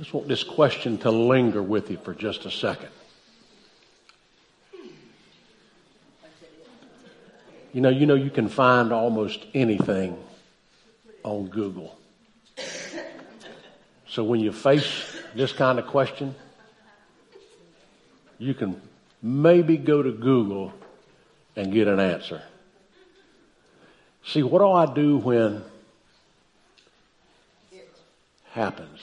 I just want this question to linger with you for just a second. You know, you know you can find almost anything on Google. So when you face this kind of question, you can maybe go to Google and get an answer. See, what do I do when it happens?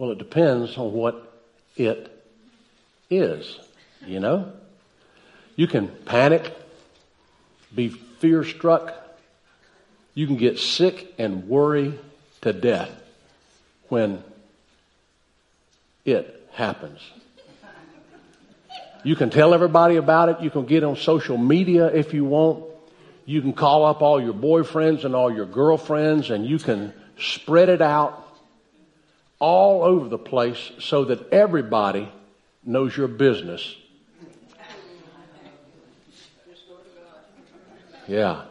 Well, it depends on what it is, you know? You can panic, be fear struck, you can get sick and worry to death when it happens. You can tell everybody about it. You can get on social media if you want. You can call up all your boyfriends and all your girlfriends and you can spread it out all over the place so that everybody knows your business. Yeah.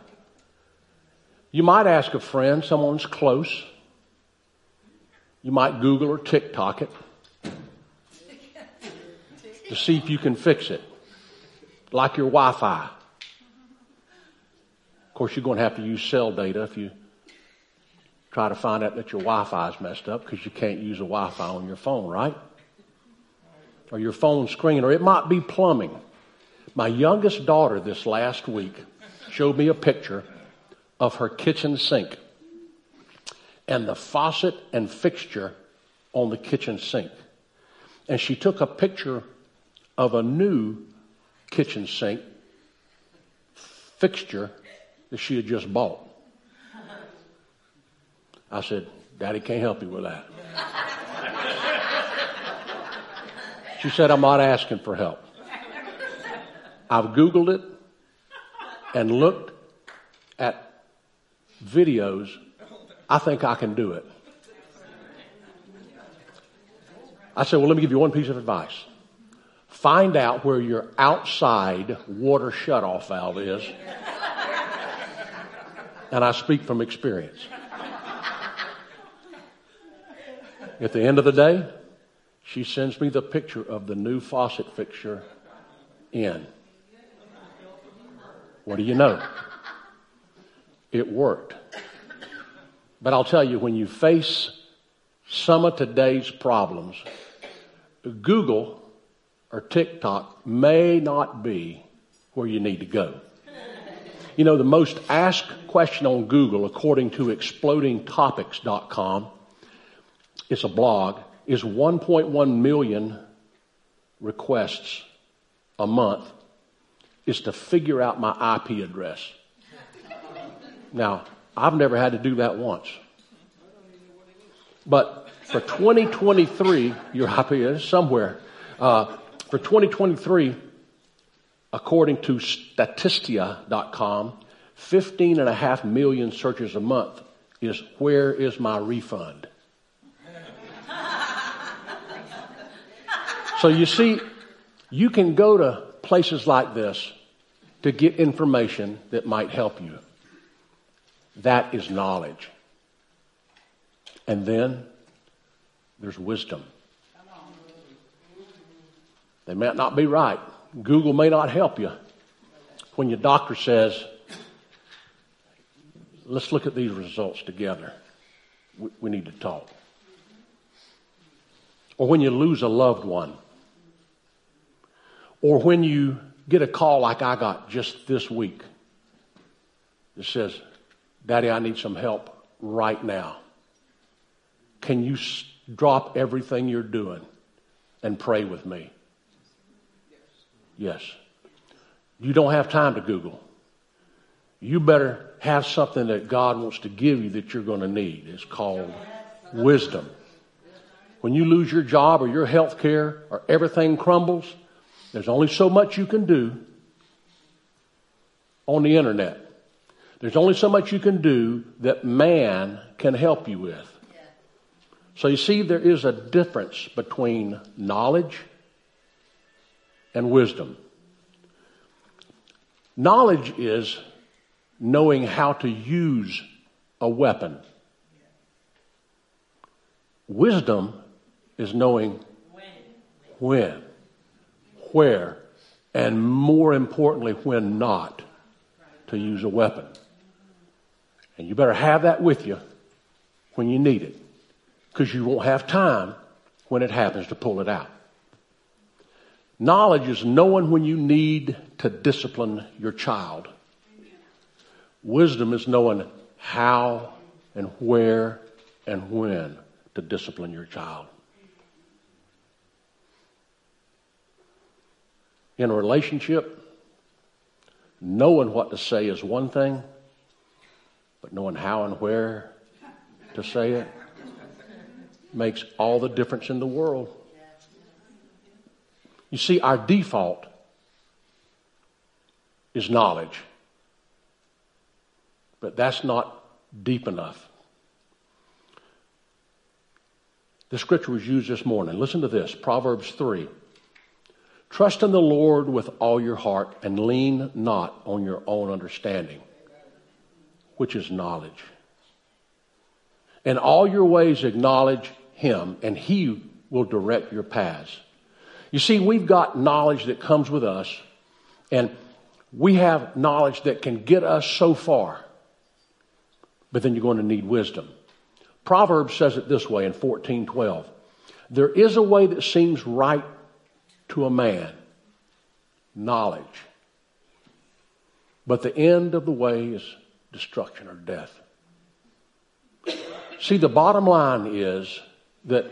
You might ask a friend, someone's close. You might Google or TikTok it to see if you can fix it, like your Wi Fi. Of course, you're going to have to use cell data if you try to find out that your Wi Fi is messed up because you can't use a Wi Fi on your phone, right? Or your phone screen, or it might be plumbing. My youngest daughter this last week showed me a picture of her kitchen sink and the faucet and fixture on the kitchen sink. And she took a picture of a new kitchen sink fixture that she had just bought. I said, Daddy can't help you with that. She said, I'm not asking for help. I've Googled it and looked at videos. I think I can do it. I said, Well, let me give you one piece of advice. Find out where your outside water shutoff valve is. And I speak from experience. At the end of the day, she sends me the picture of the new faucet fixture in. What do you know? It worked. But I'll tell you, when you face some of today's problems, Google or TikTok may not be where you need to go. You know, the most asked question on Google, according to explodingtopics.com, it's a blog, is 1.1 million requests a month is to figure out my IP address. Now, I've never had to do that once. But for 2023, your IP is somewhere. Uh, for 2023, according to Statista.com, 15 and a half million searches a month is where is my refund? So you see, you can go to places like this to get information that might help you. That is knowledge. And then there's wisdom. They may not be right. Google may not help you. When your doctor says, let's look at these results together, we, we need to talk. Or when you lose a loved one. Or when you get a call like I got just this week that says, Daddy, I need some help right now. Can you drop everything you're doing and pray with me? Yes. You don't have time to Google. You better have something that God wants to give you that you're going to need. It's called wisdom. When you lose your job or your health care or everything crumbles, there's only so much you can do on the internet. There's only so much you can do that man can help you with. So you see, there is a difference between knowledge and wisdom. Knowledge is knowing how to use a weapon. Wisdom is knowing when, where, and more importantly, when not to use a weapon. And you better have that with you when you need it because you won't have time when it happens to pull it out. Knowledge is knowing when you need to discipline your child. Wisdom is knowing how and where and when to discipline your child. In a relationship, knowing what to say is one thing, but knowing how and where to say it makes all the difference in the world. You see, our default is knowledge, but that's not deep enough. The scripture was used this morning. Listen to this Proverbs 3. Trust in the Lord with all your heart and lean not on your own understanding, which is knowledge. In all your ways, acknowledge Him, and He will direct your paths. You see, we've got knowledge that comes with us, and we have knowledge that can get us so far, but then you're going to need wisdom. Proverbs says it this way in 1412. There is a way that seems right to a man, knowledge. But the end of the way is destruction or death. See, the bottom line is that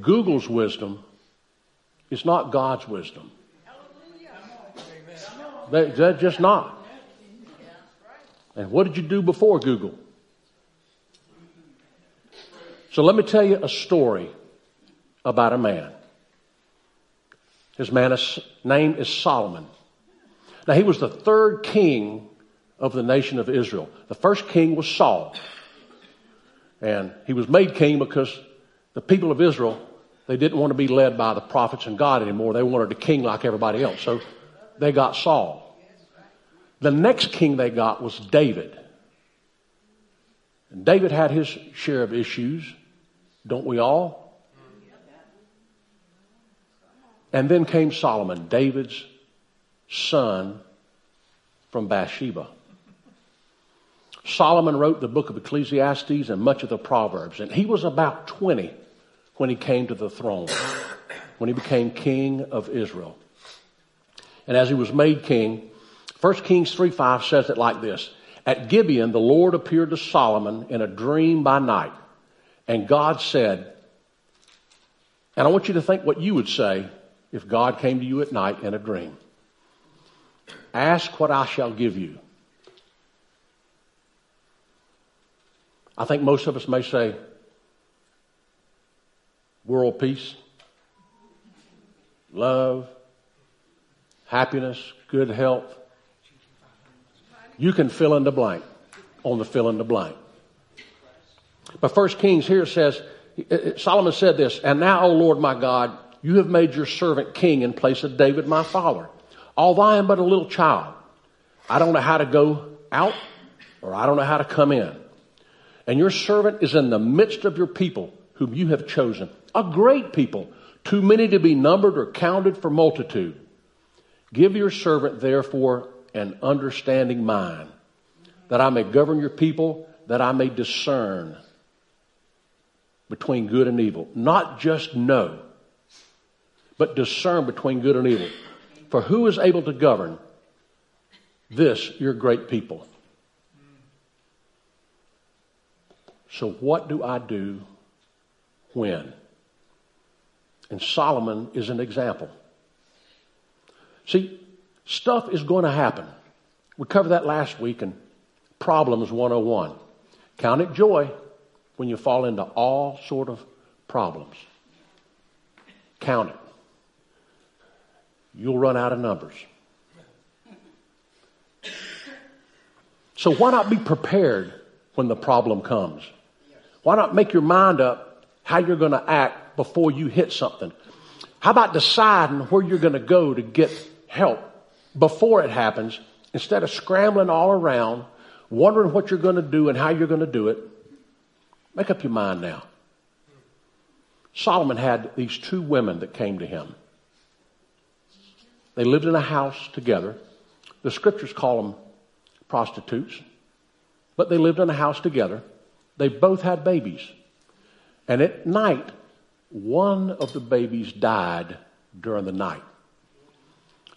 Google's wisdom is not God's wisdom. They, they're just not. And what did you do before Google? So let me tell you a story about a man. His man's name is Solomon. Now, he was the third king of the nation of Israel. The first king was Saul. And he was made king because the people of Israel, they didn't want to be led by the prophets and God anymore. They wanted a king like everybody else. So they got Saul. The next king they got was David. And David had his share of issues. Don't we all? And then came Solomon, David's son from Bathsheba. Solomon wrote the book of Ecclesiastes and much of the Proverbs, and he was about 20 when he came to the throne, when he became king of Israel. And as he was made king, 1 Kings 3 5 says it like this At Gibeon, the Lord appeared to Solomon in a dream by night, and God said, and I want you to think what you would say if God came to you at night in a dream. Ask what I shall give you. I think most of us may say, world peace, love, happiness, good health. You can fill in the blank on the fill in the blank. But First Kings here says, uh, uh, Solomon said this, and now, O Lord my God, you have made your servant king in place of David my father. Although I am but a little child, I don't know how to go out or I don't know how to come in. And your servant is in the midst of your people whom you have chosen, a great people, too many to be numbered or counted for multitude. Give your servant therefore an understanding mind that I may govern your people, that I may discern between good and evil. Not just know, but discern between good and evil. For who is able to govern this, your great people? So, what do I do when? And Solomon is an example. See, stuff is going to happen. We covered that last week in Problems 101. Count it joy when you fall into all sort of problems. Count it you'll run out of numbers. So why not be prepared when the problem comes? Why not make your mind up how you're going to act before you hit something? How about deciding where you're going to go to get help before it happens instead of scrambling all around, wondering what you're going to do and how you're going to do it? Make up your mind now. Solomon had these two women that came to him. They lived in a house together. The scriptures call them prostitutes, but they lived in a house together. They both had babies. And at night, one of the babies died during the night.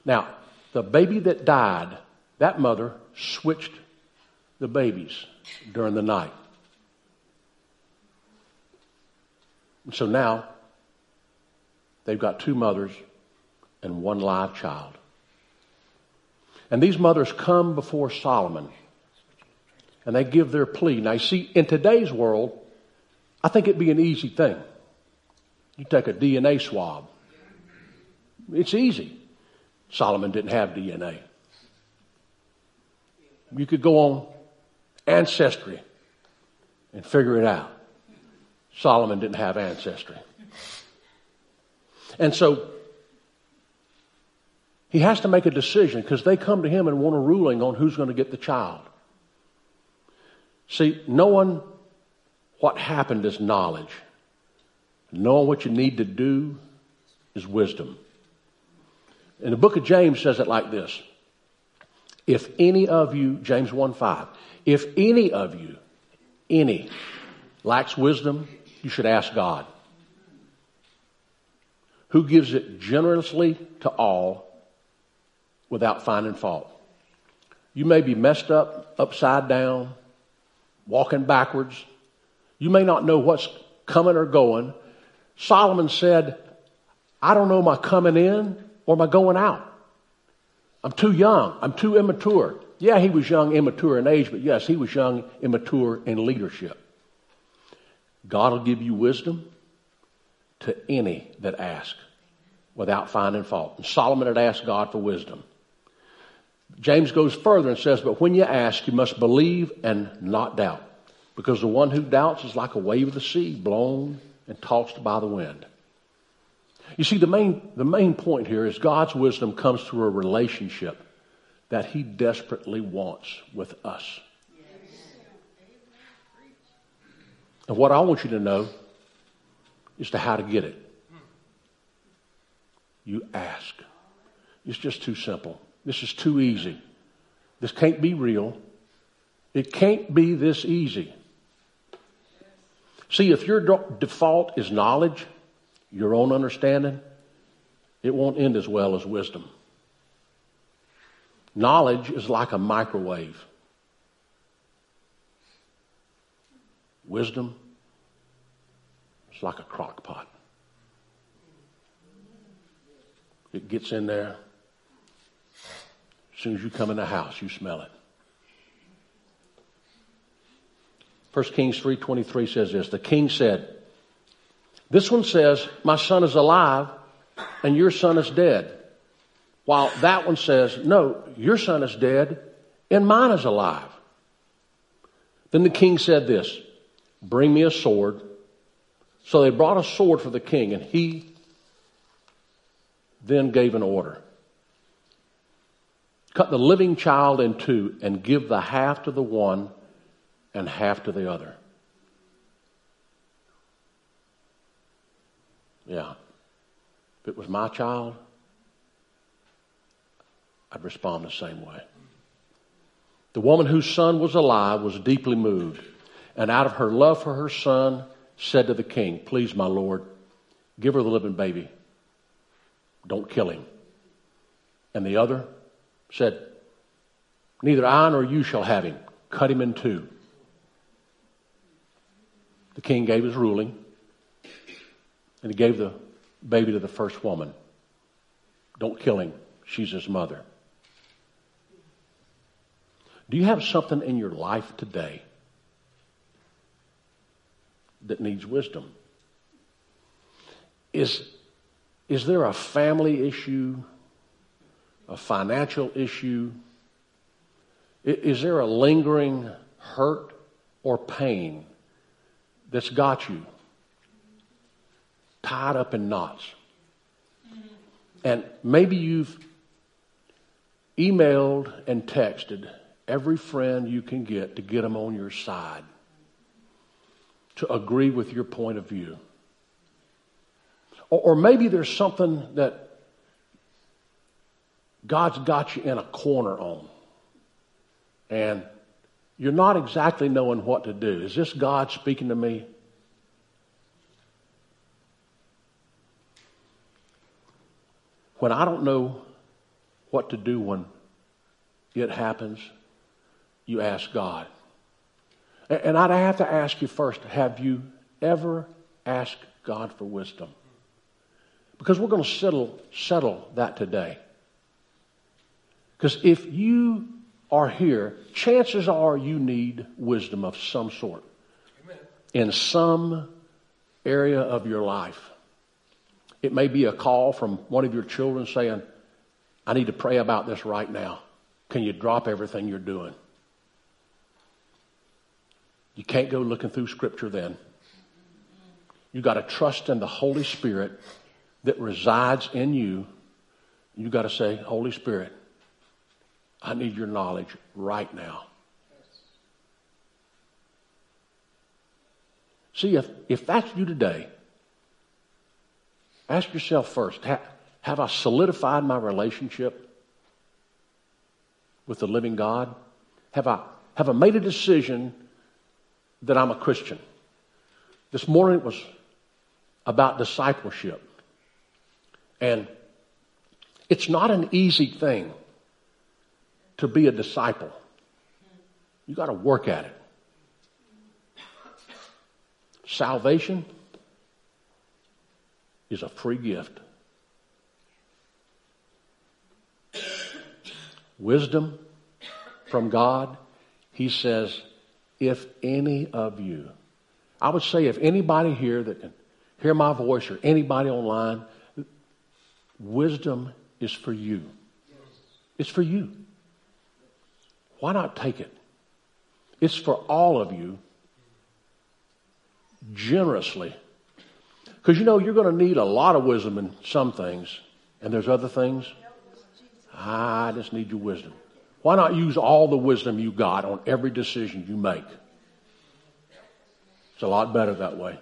Now, the baby that died, that mother switched the babies during the night. So now they've got two mothers and one live child. And these mothers come before Solomon and they give their plea. Now, you see, in today's world, I think it'd be an easy thing. You take a DNA swab, it's easy. Solomon didn't have DNA. You could go on Ancestry and figure it out. Solomon didn't have ancestry. And so he has to make a decision because they come to him and want a ruling on who's going to get the child. See, knowing what happened is knowledge. Knowing what you need to do is wisdom. And the book of James says it like this. If any of you, James 1 5, if any of you, any, lacks wisdom, you should ask God, who gives it generously to all without finding fault. You may be messed up, upside down, walking backwards. You may not know what's coming or going. Solomon said, I don't know my coming in or my going out. I'm too young. I'm too immature. Yeah, he was young, immature in age, but yes, he was young, immature in leadership. God will give you wisdom to any that ask without finding fault. And Solomon had asked God for wisdom. James goes further and says, But when you ask, you must believe and not doubt. Because the one who doubts is like a wave of the sea, blown and tossed by the wind. You see, the main, the main point here is God's wisdom comes through a relationship that He desperately wants with us. And what I want you to know is to how to get it. You ask. It's just too simple. This is too easy. This can't be real. It can't be this easy. See, if your default is knowledge, your own understanding, it won't end as well as wisdom. Knowledge is like a microwave. Wisdom is like a crock pot. It gets in there. As soon as you come in the house, you smell it. 1 Kings 3.23 says this. The king said, this one says, my son is alive and your son is dead. While that one says, no, your son is dead and mine is alive. Then the king said this, bring me a sword. So they brought a sword for the king and he then gave an order. Cut the living child in two and give the half to the one and half to the other. Yeah. If it was my child, I'd respond the same way. The woman whose son was alive was deeply moved, and out of her love for her son, said to the king, Please, my lord, give her the living baby. Don't kill him. And the other said, Neither I nor you shall have him. Cut him in two. The king gave his ruling, and he gave the baby to the first woman. Don't kill him. She's his mother. Do you have something in your life today that needs wisdom? Is, is there a family issue, a financial issue? Is there a lingering hurt or pain that's got you tied up in knots? And maybe you've emailed and texted every friend you can get to get them on your side, to agree with your point of view. Or, or maybe there's something that God's got you in a corner on. And you're not exactly knowing what to do. Is this God speaking to me? When I don't know what to do when it happens, you ask God. And I'd have to ask you first have you ever asked God for wisdom? Because we're going to settle, settle that today. Because if you are here, chances are you need wisdom of some sort Amen. in some area of your life. It may be a call from one of your children saying, I need to pray about this right now. Can you drop everything you're doing? You can't go looking through scripture then. You got to trust in the Holy Spirit that resides in you. You got to say, Holy Spirit, I need your knowledge right now. See, if, if that's you today, ask yourself first have, have I solidified my relationship with the living God? Have I, have I made a decision that I'm a Christian? This morning it was about discipleship. And it's not an easy thing to be a disciple. You got to work at it. Salvation is a free gift. Wisdom from God, He says, if any of you, I would say if anybody here that can hear my voice or anybody online, wisdom is for you. It's for you. Why not take it? It's for all of you generously. Because you know, you're going to need a lot of wisdom in some things, and there's other things. I just need your wisdom. Why not use all the wisdom you got on every decision you make? It's a lot better that way.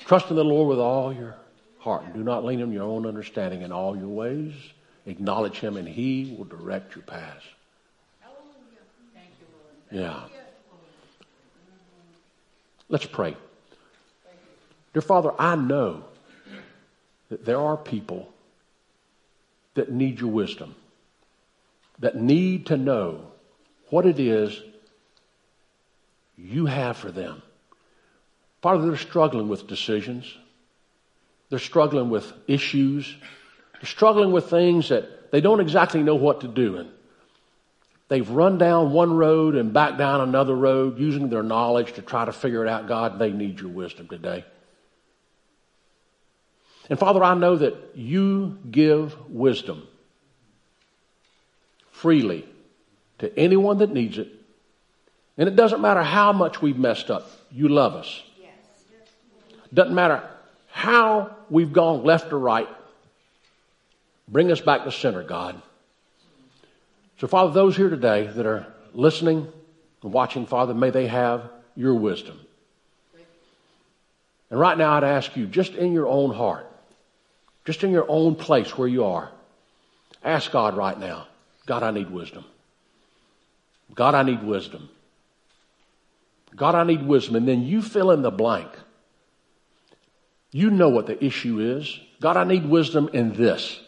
Trust in the Lord with all your heart and do not lean on your own understanding in all your ways. Acknowledge Him and He will direct your paths. Yeah. Let's pray. Dear Father, I know that there are people that need your wisdom, that need to know what it is you have for them. Father, they're struggling with decisions. They're struggling with issues. They're struggling with things that they don't exactly know what to do. And They've run down one road and back down another road using their knowledge to try to figure it out. God, they need your wisdom today. And Father, I know that you give wisdom freely to anyone that needs it. And it doesn't matter how much we've messed up, you love us. Doesn't matter how we've gone left or right. Bring us back to center, God. So, Father, those here today that are listening and watching, Father, may they have your wisdom. And right now, I'd ask you, just in your own heart, just in your own place where you are, ask God right now, God, I need wisdom. God, I need wisdom. God, I need wisdom. And then you fill in the blank. You know what the issue is. God, I need wisdom in this.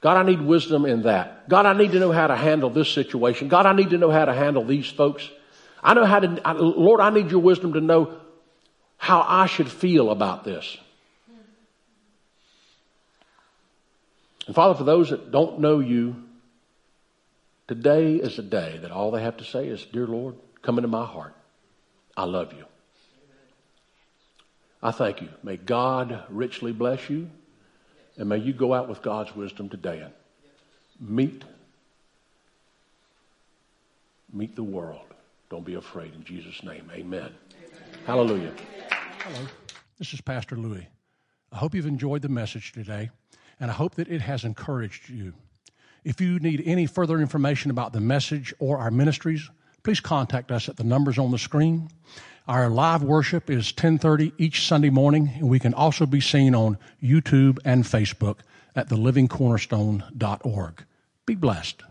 God, I need wisdom in that. God, I need to know how to handle this situation. God, I need to know how to handle these folks. I know how to, I, Lord, I need your wisdom to know how I should feel about this. And Father, for those that don't know you, today is a day that all they have to say is, Dear Lord, come into my heart. I love you. I thank you. May God richly bless you. And may you go out with God's wisdom today and meet, meet the world. Don't be afraid. In Jesus' name, amen. amen. Hallelujah. Hello. This is Pastor Louis. I hope you've enjoyed the message today, and I hope that it has encouraged you. If you need any further information about the message or our ministries, please contact us at the numbers on the screen. Our live worship is 10:30 each Sunday morning, and we can also be seen on YouTube and Facebook at thelivingcornerstone.org. Be blessed.